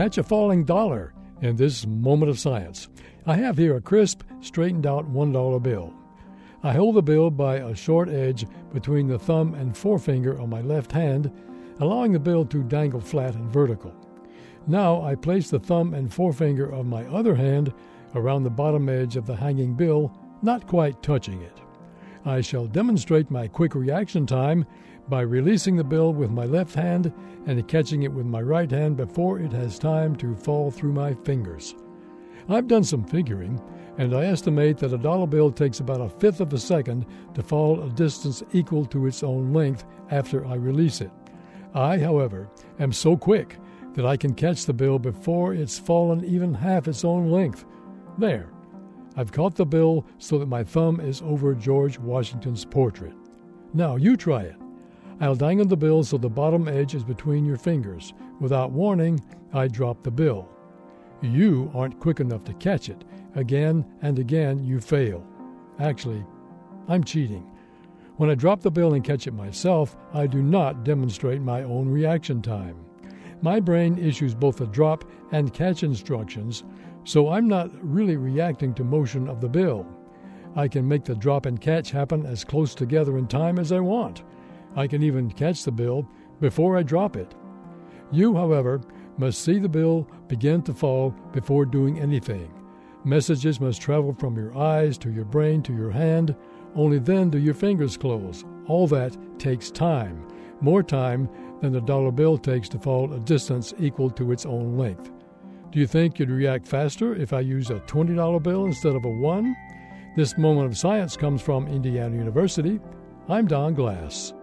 catch a falling dollar in this moment of science. I have here a crisp, straightened out $1 bill. I hold the bill by a short edge between the thumb and forefinger on my left hand, allowing the bill to dangle flat and vertical. Now I place the thumb and forefinger of my other hand around the bottom edge of the hanging bill, not quite touching it. I shall demonstrate my quick reaction time by releasing the bill with my left hand and catching it with my right hand before it has time to fall through my fingers. I've done some figuring, and I estimate that a dollar bill takes about a fifth of a second to fall a distance equal to its own length after I release it. I, however, am so quick that I can catch the bill before it's fallen even half its own length. There. I've caught the bill so that my thumb is over George Washington's portrait. Now you try it. I'll dangle the bill so the bottom edge is between your fingers. Without warning, I drop the bill. You aren't quick enough to catch it. Again and again, you fail. Actually, I'm cheating. When I drop the bill and catch it myself, I do not demonstrate my own reaction time. My brain issues both a drop and catch instructions, so I'm not really reacting to motion of the bill. I can make the drop and catch happen as close together in time as I want. I can even catch the bill before I drop it. You, however, must see the bill begin to fall before doing anything. Messages must travel from your eyes to your brain to your hand. Only then do your fingers close. All that takes time, more time than the dollar bill takes to fall a distance equal to its own length. Do you think you'd react faster if I use a $20 bill instead of a 1? This moment of science comes from Indiana University. I'm Don Glass.